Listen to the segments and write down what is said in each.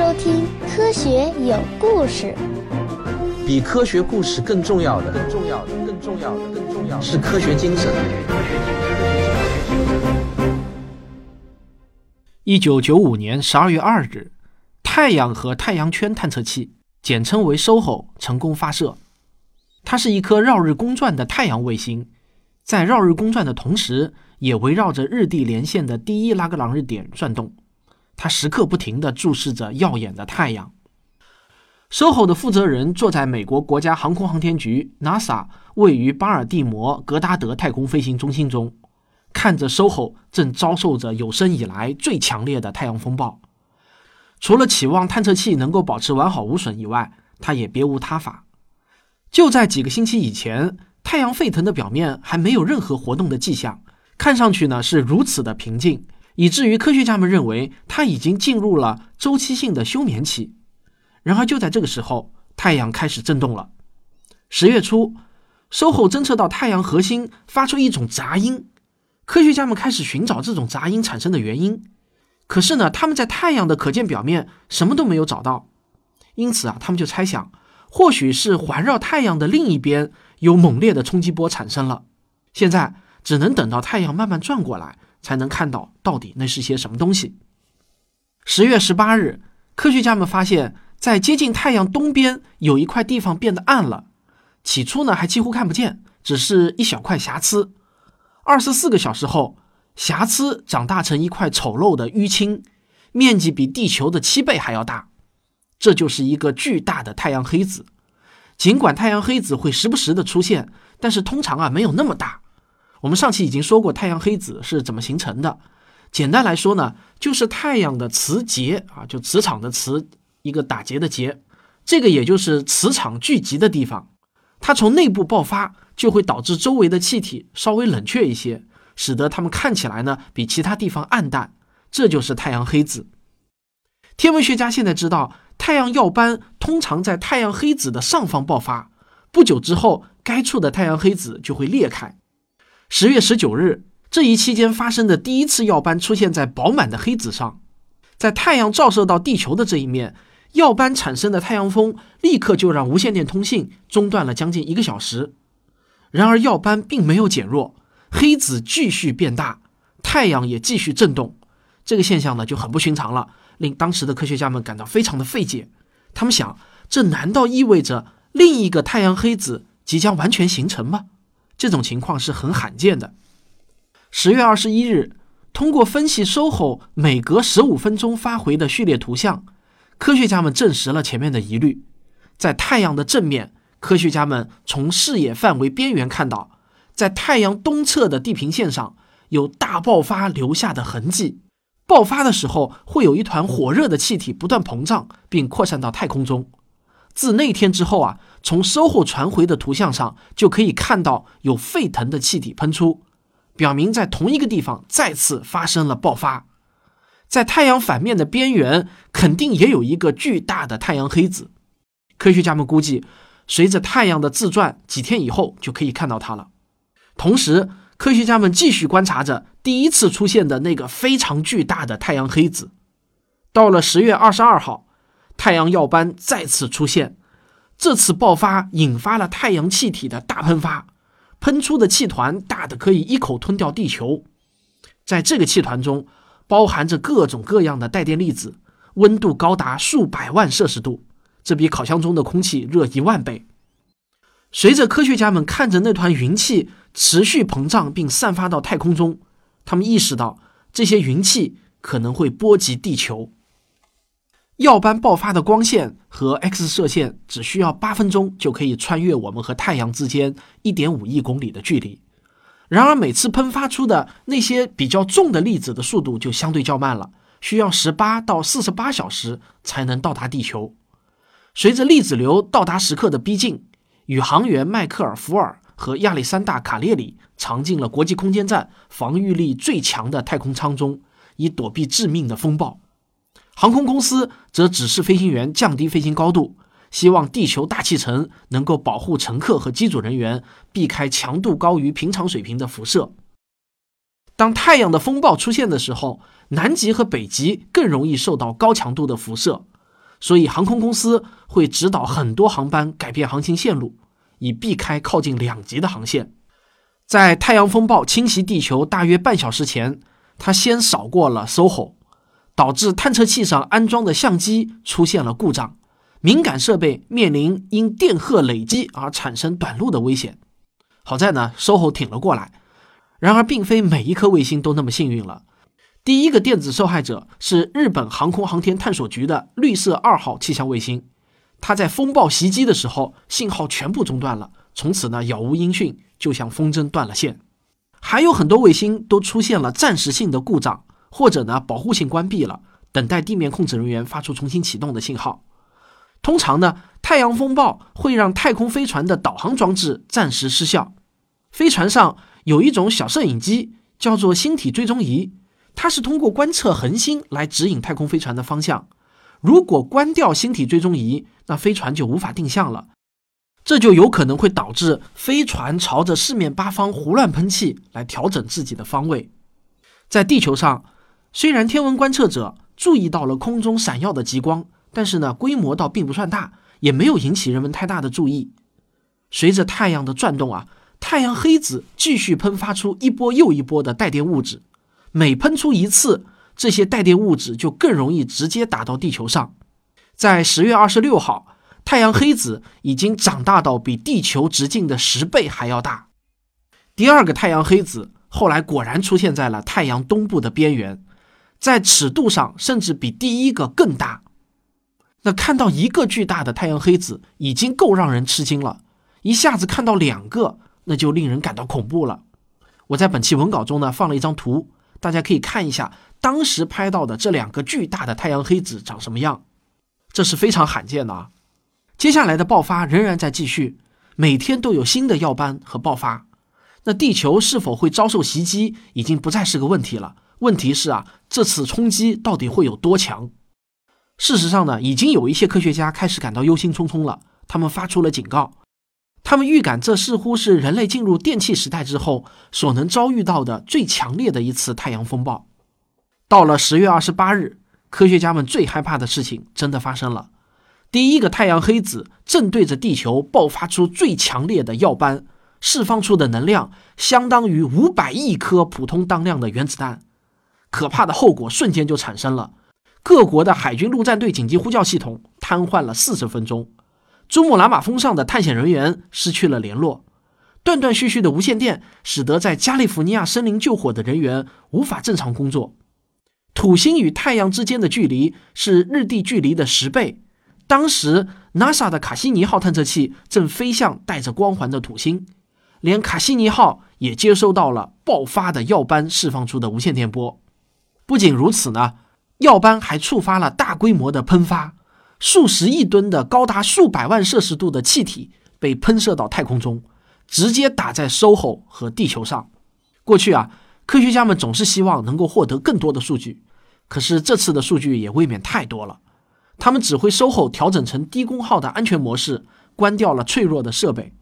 收听《科学有故事》。比科学故事更重要的，更重要的，更重要的，更重要的是科学精神。一九九五年十二月二日，太阳和太阳圈探测器，简称为 SOHO，成功发射。它是一颗绕日公转的太阳卫星，在绕日公转的同时，也围绕着日地连线的第一拉格朗日点转动。它时刻不停地注视着耀眼的太阳。SOHO 的负责人坐在美国国家航空航天局 NASA 位于巴尔的摩格达德太空飞行中心中，看着 SOHO 正遭受着有生以来最强烈的太阳风暴。除了期望探测器能够保持完好无损以外，他也别无他法。就在几个星期以前，太阳沸腾的表面还没有任何活动的迹象，看上去呢是如此的平静，以至于科学家们认为它已经进入了周期性的休眠期。然而就在这个时候，太阳开始震动了。十月初，SOHO 侦测到太阳核心发出一种杂音，科学家们开始寻找这种杂音产生的原因。可是呢，他们在太阳的可见表面什么都没有找到，因此啊，他们就猜想。或许是环绕太阳的另一边有猛烈的冲击波产生了，现在只能等到太阳慢慢转过来，才能看到到底那是些什么东西。十月十八日，科学家们发现，在接近太阳东边有一块地方变得暗了，起初呢还几乎看不见，只是一小块瑕疵。二十四个小时后，瑕疵长大成一块丑陋的淤青，面积比地球的七倍还要大。这就是一个巨大的太阳黑子，尽管太阳黑子会时不时的出现，但是通常啊没有那么大。我们上期已经说过太阳黑子是怎么形成的，简单来说呢，就是太阳的磁结啊，就磁场的磁，一个打结的结，这个也就是磁场聚集的地方，它从内部爆发，就会导致周围的气体稍微冷却一些，使得它们看起来呢比其他地方暗淡，这就是太阳黑子。天文学家现在知道。太阳耀斑通常在太阳黑子的上方爆发，不久之后，该处的太阳黑子就会裂开。十月十九日，这一期间发生的第一次耀斑出现在饱满的黑子上，在太阳照射到地球的这一面，耀斑产生的太阳风立刻就让无线电通信中断了将近一个小时。然而，耀斑并没有减弱，黑子继续变大，太阳也继续震动。这个现象呢，就很不寻常了。令当时的科学家们感到非常的费解，他们想，这难道意味着另一个太阳黑子即将完全形成吗？这种情况是很罕见的。十月二十一日，通过分析 SOHO 每隔十五分钟发回的序列图像，科学家们证实了前面的疑虑。在太阳的正面，科学家们从视野范围边缘看到，在太阳东侧的地平线上有大爆发留下的痕迹。爆发的时候，会有一团火热的气体不断膨胀，并扩散到太空中。自那天之后啊，从 SOHO 传回的图像上就可以看到有沸腾的气体喷出，表明在同一个地方再次发生了爆发。在太阳反面的边缘，肯定也有一个巨大的太阳黑子。科学家们估计，随着太阳的自转，几天以后就可以看到它了。同时，科学家们继续观察着第一次出现的那个非常巨大的太阳黑子。到了十月二十二号，太阳耀斑再次出现，这次爆发引发了太阳气体的大喷发，喷出的气团大的可以一口吞掉地球。在这个气团中，包含着各种各样的带电粒子，温度高达数百万摄氏度，这比烤箱中的空气热一万倍。随着科学家们看着那团云气。持续膨胀并散发到太空中，他们意识到这些云气可能会波及地球。耀斑爆发的光线和 X 射线只需要八分钟就可以穿越我们和太阳之间一点五亿公里的距离。然而，每次喷发出的那些比较重的粒子的速度就相对较慢了，需要十八到四十八小时才能到达地球。随着粒子流到达时刻的逼近，宇航员迈克尔·福尔。和亚历山大·卡列里藏进了国际空间站防御力最强的太空舱中，以躲避致命的风暴。航空公司则指示飞行员降低飞行高度，希望地球大气层能够保护乘客和机组人员避开强度高于平常水平的辐射。当太阳的风暴出现的时候，南极和北极更容易受到高强度的辐射，所以航空公司会指导很多航班改变航行线路，以避开靠近两极的航线。在太阳风暴侵袭地球大约半小时前，它先扫过了 SOHO，导致探测器上安装的相机出现了故障，敏感设备面临因电荷累积而产生短路的危险。好在呢，SOHO 挺了过来。然而，并非每一颗卫星都那么幸运了。第一个电子受害者是日本航空航天探索局的绿色二号气象卫星，它在风暴袭击的时候，信号全部中断了，从此呢杳无音讯，就像风筝断了线。还有很多卫星都出现了暂时性的故障，或者呢保护性关闭了，等待地面控制人员发出重新启动的信号。通常呢，太阳风暴会让太空飞船的导航装置暂时失效，飞船上。有一种小摄影机叫做星体追踪仪，它是通过观测恒星来指引太空飞船的方向。如果关掉星体追踪仪，那飞船就无法定向了，这就有可能会导致飞船朝着四面八方胡乱喷气来调整自己的方位。在地球上，虽然天文观测者注意到了空中闪耀的极光，但是呢，规模倒并不算大，也没有引起人们太大的注意。随着太阳的转动啊。太阳黑子继续喷发出一波又一波的带电物质，每喷出一次，这些带电物质就更容易直接打到地球上。在十月二十六号，太阳黑子已经长大到比地球直径的十倍还要大。第二个太阳黑子后来果然出现在了太阳东部的边缘，在尺度上甚至比第一个更大。那看到一个巨大的太阳黑子已经够让人吃惊了，一下子看到两个。那就令人感到恐怖了。我在本期文稿中呢放了一张图，大家可以看一下当时拍到的这两个巨大的太阳黑子长什么样。这是非常罕见的啊！接下来的爆发仍然在继续，每天都有新的耀斑和爆发。那地球是否会遭受袭击，已经不再是个问题了。问题是啊，这次冲击到底会有多强？事实上呢，已经有一些科学家开始感到忧心忡忡了，他们发出了警告。他们预感，这似乎是人类进入电气时代之后所能遭遇到的最强烈的一次太阳风暴。到了十月二十八日，科学家们最害怕的事情真的发生了：第一个太阳黑子正对着地球爆发出最强烈的耀斑，释放出的能量相当于五百亿颗普通当量的原子弹。可怕的后果瞬间就产生了，各国的海军陆战队紧急呼叫系统瘫痪了四十分钟。珠穆朗玛峰上的探险人员失去了联络，断断续续的无线电使得在加利福尼亚森林救火的人员无法正常工作。土星与太阳之间的距离是日地距离的十倍。当时，NASA 的卡西尼号探测器正飞向带着光环的土星，连卡西尼号也接收到了爆发的耀斑释放出的无线电波。不仅如此呢，耀斑还触发了大规模的喷发。数十亿吨的高达数百万摄氏度的气体被喷射到太空中，直接打在 SOHO 和地球上。过去啊，科学家们总是希望能够获得更多的数据，可是这次的数据也未免太多了。他们只会 SOHO 调整成低功耗的安全模式，关掉了脆弱的设备。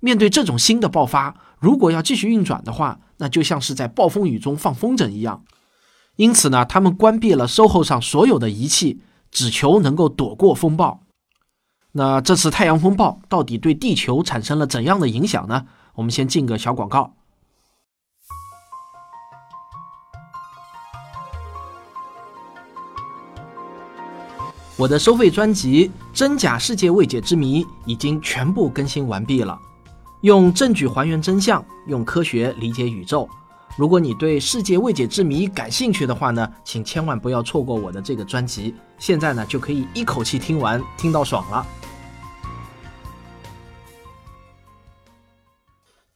面对这种新的爆发，如果要继续运转的话，那就像是在暴风雨中放风筝一样。因此呢，他们关闭了 SOHO 上所有的仪器。只求能够躲过风暴。那这次太阳风暴到底对地球产生了怎样的影响呢？我们先进个小广告。我的收费专辑《真假世界未解之谜》已经全部更新完毕了，用证据还原真相，用科学理解宇宙。如果你对世界未解之谜感兴趣的话呢，请千万不要错过我的这个专辑。现在呢，就可以一口气听完，听到爽了。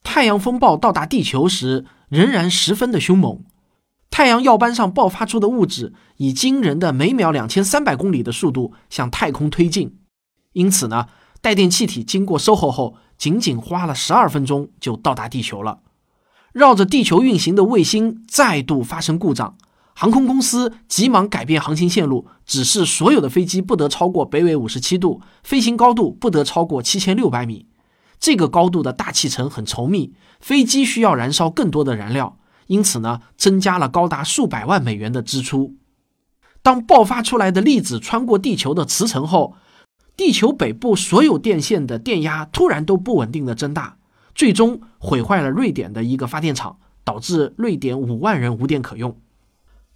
太阳风暴到达地球时，仍然十分的凶猛。太阳耀斑上爆发出的物质以惊人的每秒两千三百公里的速度向太空推进，因此呢，带电气体经过收后后，仅仅花了十二分钟就到达地球了。绕着地球运行的卫星再度发生故障，航空公司急忙改变航行线路，指示所有的飞机不得超过北纬五十七度，飞行高度不得超过七千六百米。这个高度的大气层很稠密，飞机需要燃烧更多的燃料，因此呢，增加了高达数百万美元的支出。当爆发出来的粒子穿过地球的磁层后，地球北部所有电线的电压突然都不稳定的增大，最终毁坏了瑞典的一个发电厂，导致瑞典五万人无电可用。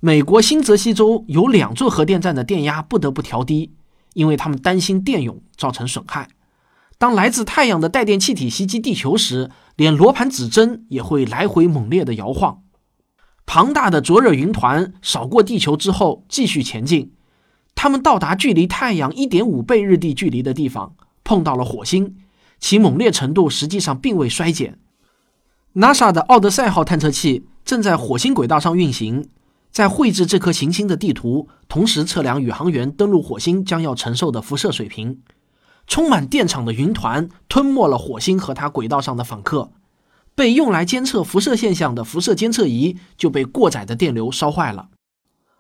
美国新泽西州有两座核电站的电压不得不调低，因为他们担心电涌造成损害。当来自太阳的带电气体袭击地球时，连罗盘指针也会来回猛烈的摇晃。庞大的灼热云团扫过地球之后，继续前进。他们到达距离太阳1.5倍日地距离的地方，碰到了火星，其猛烈程度实际上并未衰减。NASA 的奥德赛号探测器正在火星轨道上运行，在绘制这颗行星的地图，同时测量宇航员登陆火星将要承受的辐射水平。充满电场的云团吞没了火星和它轨道上的访客。被用来监测辐射现象的辐射监测仪就被过载的电流烧坏了。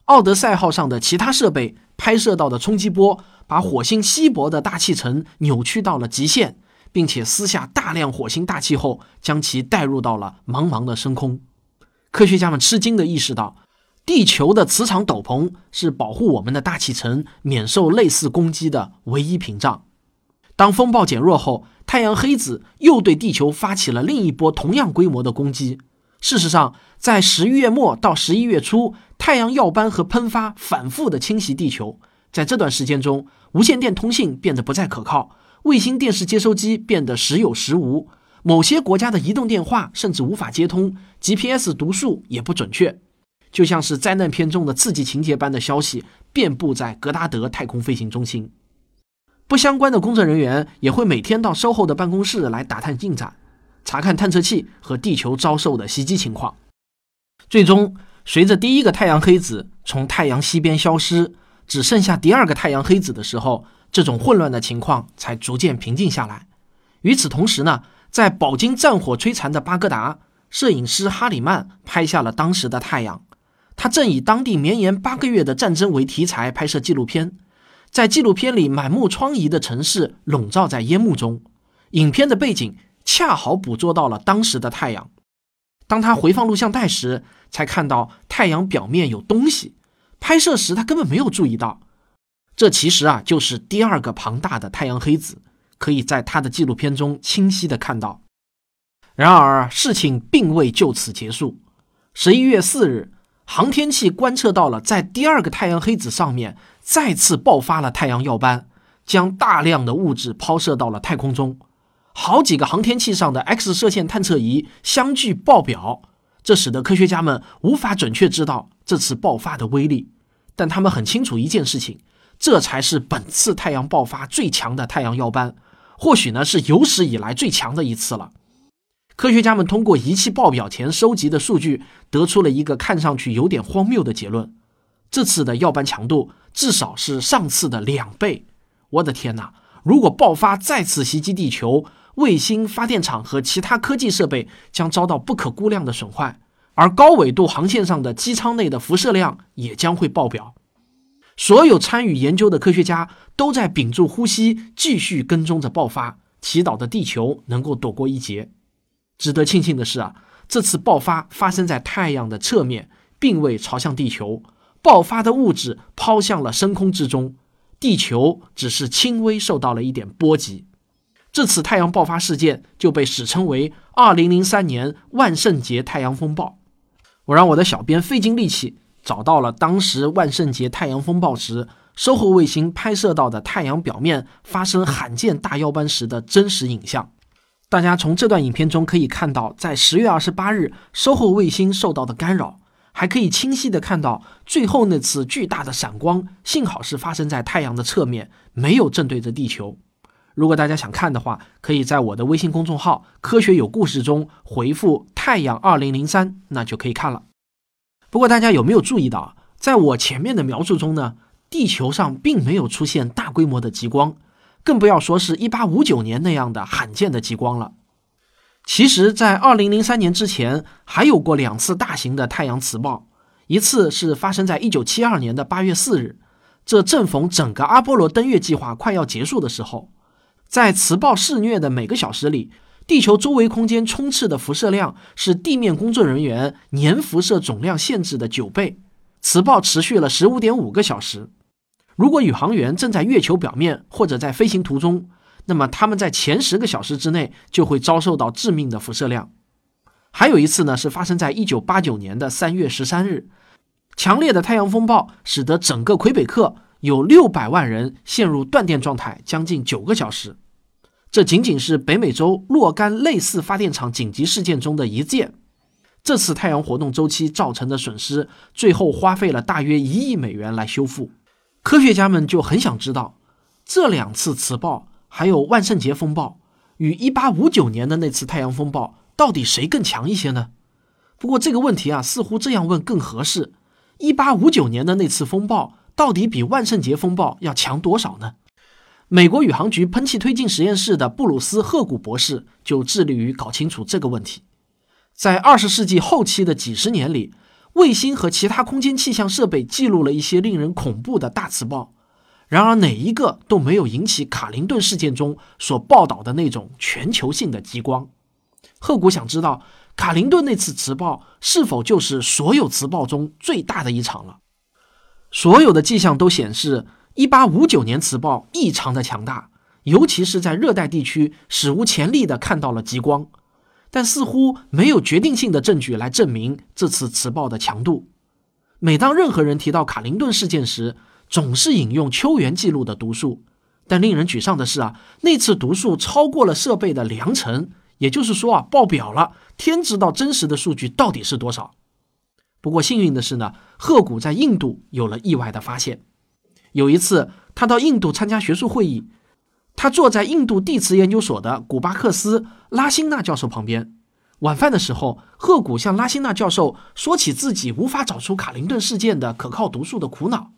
奥德赛号上的其他设备拍摄到的冲击波把火星稀薄的大气层扭曲到了极限，并且撕下大量火星大气后，将其带入到了茫茫的深空。科学家们吃惊地意识到，地球的磁场斗篷是保护我们的大气层免受类似攻击的唯一屏障。当风暴减弱后，太阳黑子又对地球发起了另一波同样规模的攻击。事实上，在十一月末到十一月初，太阳耀斑和喷发反复地侵袭地球。在这段时间中，无线电通信变得不再可靠，卫星电视接收机变得时有时无，某些国家的移动电话甚至无法接通，GPS 读数也不准确，就像是灾难片中的刺激情节般的消息遍布在格达德太空飞行中心。不相关的工作人员也会每天到售后的办公室来打探进展，查看探测器和地球遭受的袭击情况。最终，随着第一个太阳黑子从太阳西边消失，只剩下第二个太阳黑子的时候，这种混乱的情况才逐渐平静下来。与此同时呢，在饱经战火摧残的巴格达，摄影师哈里曼拍下了当时的太阳。他正以当地绵延八个月的战争为题材拍摄纪录片。在纪录片里，满目疮痍的城市笼罩在烟幕中。影片的背景恰好捕捉到了当时的太阳。当他回放录像带时，才看到太阳表面有东西。拍摄时他根本没有注意到，这其实啊就是第二个庞大的太阳黑子，可以在他的纪录片中清晰的看到。然而事情并未就此结束。十一月四日，航天器观测到了在第二个太阳黑子上面。再次爆发了太阳耀斑，将大量的物质抛射到了太空中。好几个航天器上的 X 射线探测仪相继爆表，这使得科学家们无法准确知道这次爆发的威力。但他们很清楚一件事情：这才是本次太阳爆发最强的太阳耀斑，或许呢是有史以来最强的一次了。科学家们通过仪器爆表前收集的数据，得出了一个看上去有点荒谬的结论：这次的耀斑强度。至少是上次的两倍！我的天哪！如果爆发再次袭击地球，卫星发电厂和其他科技设备将遭到不可估量的损坏，而高纬度航线上的机舱内的辐射量也将会爆表。所有参与研究的科学家都在屏住呼吸，继续跟踪着爆发，祈祷着地球能够躲过一劫。值得庆幸的是啊，这次爆发发生在太阳的侧面，并未朝向地球。爆发的物质抛向了深空之中，地球只是轻微受到了一点波及。这次太阳爆发事件就被史称为“二零零三年万圣节太阳风暴”。我让我的小编费尽力气找到了当时万圣节太阳风暴时，收后卫星拍摄到的太阳表面发生罕见大耀斑时的真实影像。大家从这段影片中可以看到，在十月二十八日，收后卫星受到的干扰。还可以清晰地看到最后那次巨大的闪光，幸好是发生在太阳的侧面，没有正对着地球。如果大家想看的话，可以在我的微信公众号“科学有故事”中回复“太阳二零零三”，那就可以看了。不过大家有没有注意到，在我前面的描述中呢，地球上并没有出现大规模的极光，更不要说是一八五九年那样的罕见的极光了。其实，在二零零三年之前，还有过两次大型的太阳磁暴。一次是发生在一九七二年的八月四日，这正逢整个阿波罗登月计划快要结束的时候。在磁暴肆虐的每个小时里，地球周围空间充斥的辐射量是地面工作人员年辐射总量限制的九倍。磁暴持续了十五点五个小时。如果宇航员正在月球表面或者在飞行途中，那么他们在前十个小时之内就会遭受到致命的辐射量。还有一次呢，是发生在一九八九年的三月十三日，强烈的太阳风暴使得整个魁北克有六百万人陷入断电状态，将近九个小时。这仅仅是北美洲若干类似发电厂紧急事件中的一件。这次太阳活动周期造成的损失，最后花费了大约一亿美元来修复。科学家们就很想知道，这两次磁暴还有万圣节风暴与1859年的那次太阳风暴，到底谁更强一些呢？不过这个问题啊，似乎这样问更合适：1859年的那次风暴到底比万圣节风暴要强多少呢？美国宇航局喷气推进实验室的布鲁斯·赫古博士就致力于搞清楚这个问题。在二十世纪后期的几十年里，卫星和其他空间气象设备记录了一些令人恐怖的大磁暴，然而哪一个都没有引起卡林顿事件中所报道的那种全球性的极光。赫古想知道，卡林顿那次磁暴是否就是所有磁暴中最大的一场了？所有的迹象都显示，1859年磁暴异常的强大，尤其是在热带地区，史无前例的看到了极光。但似乎没有决定性的证据来证明这次磁暴的强度。每当任何人提到卡林顿事件时，总是引用秋原记录的读数。但令人沮丧的是啊，那次读数超过了设备的良辰，也就是说啊，爆表了。天知道真实的数据到底是多少。不过幸运的是呢，赫古在印度有了意外的发现。有一次，他到印度参加学术会议。他坐在印度地磁研究所的古巴克斯拉辛纳教授旁边。晚饭的时候，赫古向拉辛纳教授说起自己无法找出卡林顿事件的可靠读数的苦恼。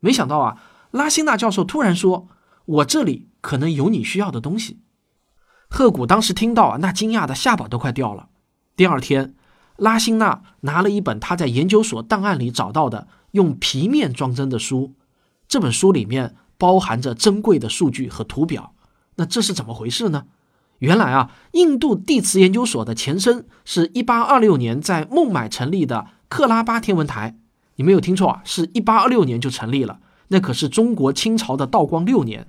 没想到啊，拉辛纳教授突然说：“我这里可能有你需要的东西。”赫古当时听到啊，那惊讶的下巴都快掉了。第二天，拉辛纳拿了一本他在研究所档案里找到的用皮面装帧的书，这本书里面。包含着珍贵的数据和图表，那这是怎么回事呢？原来啊，印度地磁研究所的前身是一八二六年在孟买成立的克拉巴天文台。你没有听错啊，是一八二六年就成立了，那可是中国清朝的道光六年。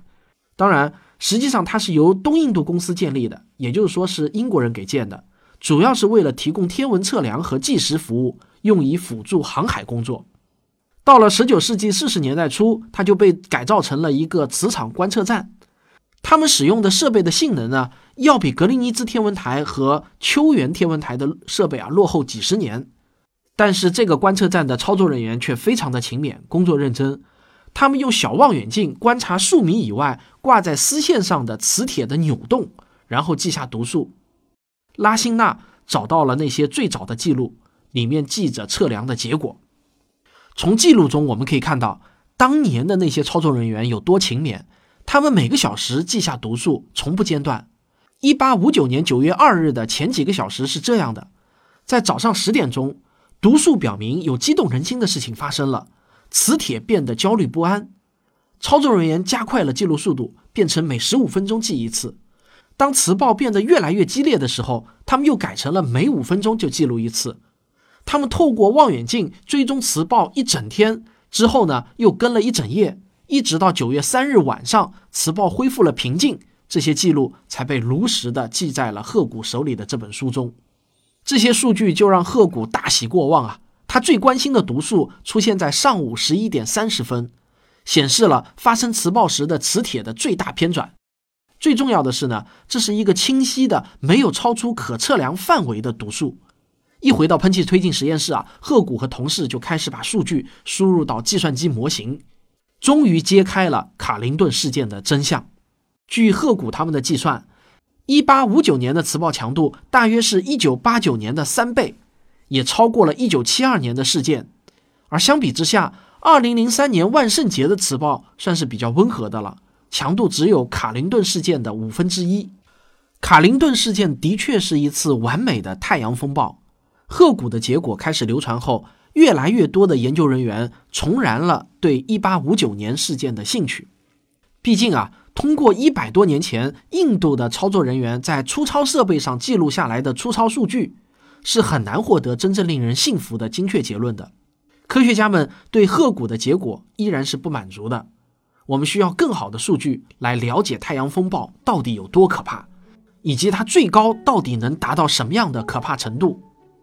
当然，实际上它是由东印度公司建立的，也就是说是英国人给建的，主要是为了提供天文测量和计时服务，用以辅助航海工作。到了十九世纪四十年代初，它就被改造成了一个磁场观测站。他们使用的设备的性能呢，要比格林尼治天文台和秋原天文台的设备啊落后几十年。但是这个观测站的操作人员却非常的勤勉，工作认真。他们用小望远镜观察数米以外挂在丝线上的磁铁的扭动，然后记下读数。拉辛纳找到了那些最早的记录，里面记着测量的结果。从记录中我们可以看到，当年的那些操作人员有多勤勉。他们每个小时记下读数，从不间断。一八五九年九月二日的前几个小时是这样的：在早上十点钟，读数表明有激动人心的事情发生了，磁铁变得焦虑不安。操作人员加快了记录速度，变成每十五分钟记一次。当磁暴变得越来越激烈的时候，他们又改成了每五分钟就记录一次。他们透过望远镜追踪磁暴一整天之后呢，又跟了一整夜，一直到九月三日晚上，磁暴恢复了平静，这些记录才被如实的记在了赫古手里的这本书中。这些数据就让赫古大喜过望啊！他最关心的读数出现在上午十一点三十分，显示了发生磁暴时的磁铁的最大偏转。最重要的是呢，这是一个清晰的、没有超出可测量范围的读数。一回到喷气推进实验室啊，赫古和同事就开始把数据输入到计算机模型，终于揭开了卡林顿事件的真相。据赫古他们的计算，一八五九年的磁暴强度大约是一九八九年的三倍，也超过了一九七二年的事件。而相比之下，二零零三年万圣节的磁暴算是比较温和的了，强度只有卡林顿事件的五分之一。卡林顿事件的确是一次完美的太阳风暴。鹤谷的结果开始流传后，越来越多的研究人员重燃了对1859年事件的兴趣。毕竟啊，通过一百多年前印度的操作人员在粗糙设备上记录下来的粗糙数据，是很难获得真正令人信服的精确结论的。科学家们对鹤谷的结果依然是不满足的。我们需要更好的数据来了解太阳风暴到底有多可怕，以及它最高到底能达到什么样的可怕程度。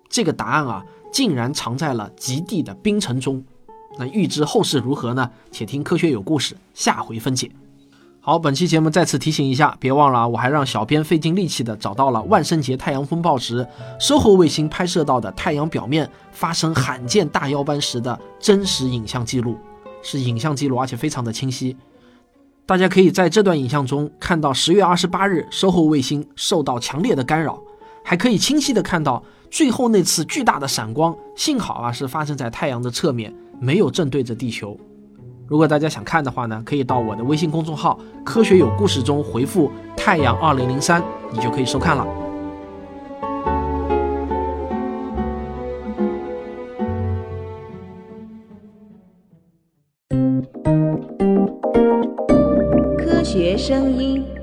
这个答案啊，竟然藏在了极地的冰层中。那预知后事如何呢？且听科学有故事下回分解。好，本期节目再次提醒一下，别忘了啊，我还让小编费尽力气的找到了万圣节太阳风暴时，收后卫星拍摄到的太阳表面发生罕见大妖斑时的真实影像记录，是影像记录，而且非常的清晰。大家可以在这段影像中看到十月二十八日收后卫星受到强烈的干扰，还可以清晰的看到最后那次巨大的闪光，幸好啊是发生在太阳的侧面，没有正对着地球。如果大家想看的话呢，可以到我的微信公众号“科学有故事”中回复“太阳二零零三”，你就可以收看了。科学声音。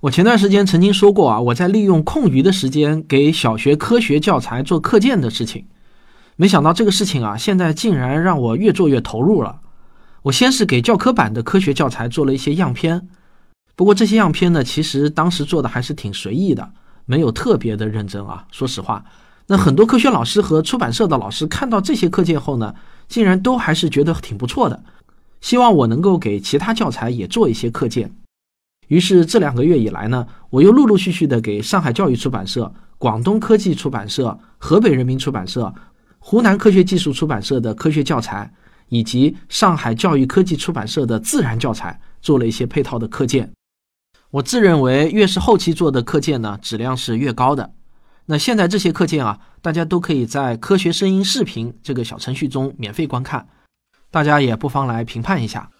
我前段时间曾经说过啊，我在利用空余的时间给小学科学教材做课件的事情。没想到这个事情啊，现在竟然让我越做越投入了。我先是给教科版的科学教材做了一些样片，不过这些样片呢，其实当时做的还是挺随意的，没有特别的认真啊。说实话，那很多科学老师和出版社的老师看到这些课件后呢，竟然都还是觉得挺不错的，希望我能够给其他教材也做一些课件。于是这两个月以来呢，我又陆陆续续的给上海教育出版社、广东科技出版社、河北人民出版社。湖南科学技术出版社的科学教材，以及上海教育科技出版社的自然教材，做了一些配套的课件。我自认为，越是后期做的课件呢，质量是越高的。那现在这些课件啊，大家都可以在科学声音视频这个小程序中免费观看，大家也不妨来评判一下。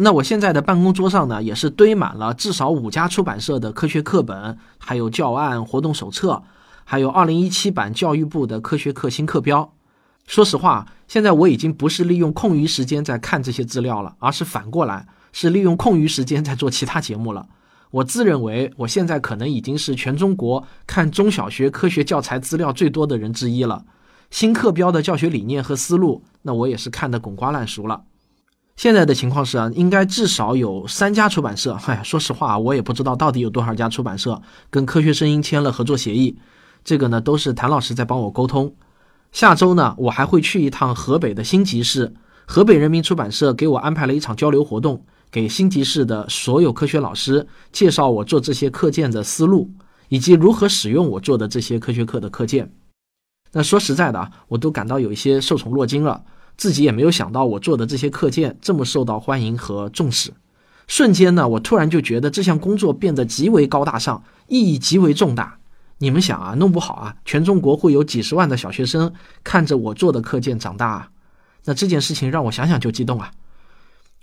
那我现在的办公桌上呢，也是堆满了至少五家出版社的科学课本，还有教案、活动手册。还有二零一七版教育部的科学课新课标。说实话，现在我已经不是利用空余时间在看这些资料了，而是反过来是利用空余时间在做其他节目了。我自认为我现在可能已经是全中国看中小学科学教材资料最多的人之一了。新课标的教学理念和思路，那我也是看得滚瓜烂熟了。现在的情况是啊，应该至少有三家出版社。哎，说实话，我也不知道到底有多少家出版社跟科学声音签了合作协议。这个呢，都是谭老师在帮我沟通。下周呢，我还会去一趟河北的新集市，河北人民出版社给我安排了一场交流活动，给新集市的所有科学老师介绍我做这些课件的思路，以及如何使用我做的这些科学课的课件。那说实在的啊，我都感到有一些受宠若惊了，自己也没有想到我做的这些课件这么受到欢迎和重视。瞬间呢，我突然就觉得这项工作变得极为高大上，意义极为重大。你们想啊，弄不好啊，全中国会有几十万的小学生看着我做的课件长大啊，那这件事情让我想想就激动啊。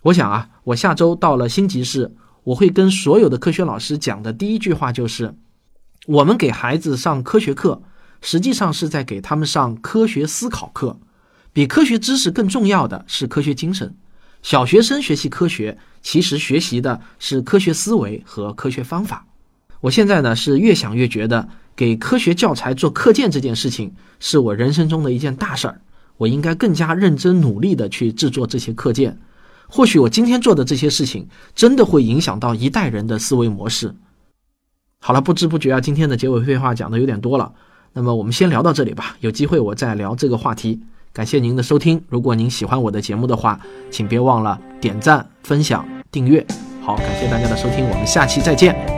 我想啊，我下周到了新集市，我会跟所有的科学老师讲的第一句话就是：我们给孩子上科学课，实际上是在给他们上科学思考课。比科学知识更重要的是科学精神。小学生学习科学，其实学习的是科学思维和科学方法。我现在呢是越想越觉得。给科学教材做课件这件事情是我人生中的一件大事儿，我应该更加认真努力的去制作这些课件。或许我今天做的这些事情真的会影响到一代人的思维模式。好了，不知不觉啊，今天的结尾废话讲的有点多了，那么我们先聊到这里吧，有机会我再聊这个话题。感谢您的收听，如果您喜欢我的节目的话，请别忘了点赞、分享、订阅。好，感谢大家的收听，我们下期再见。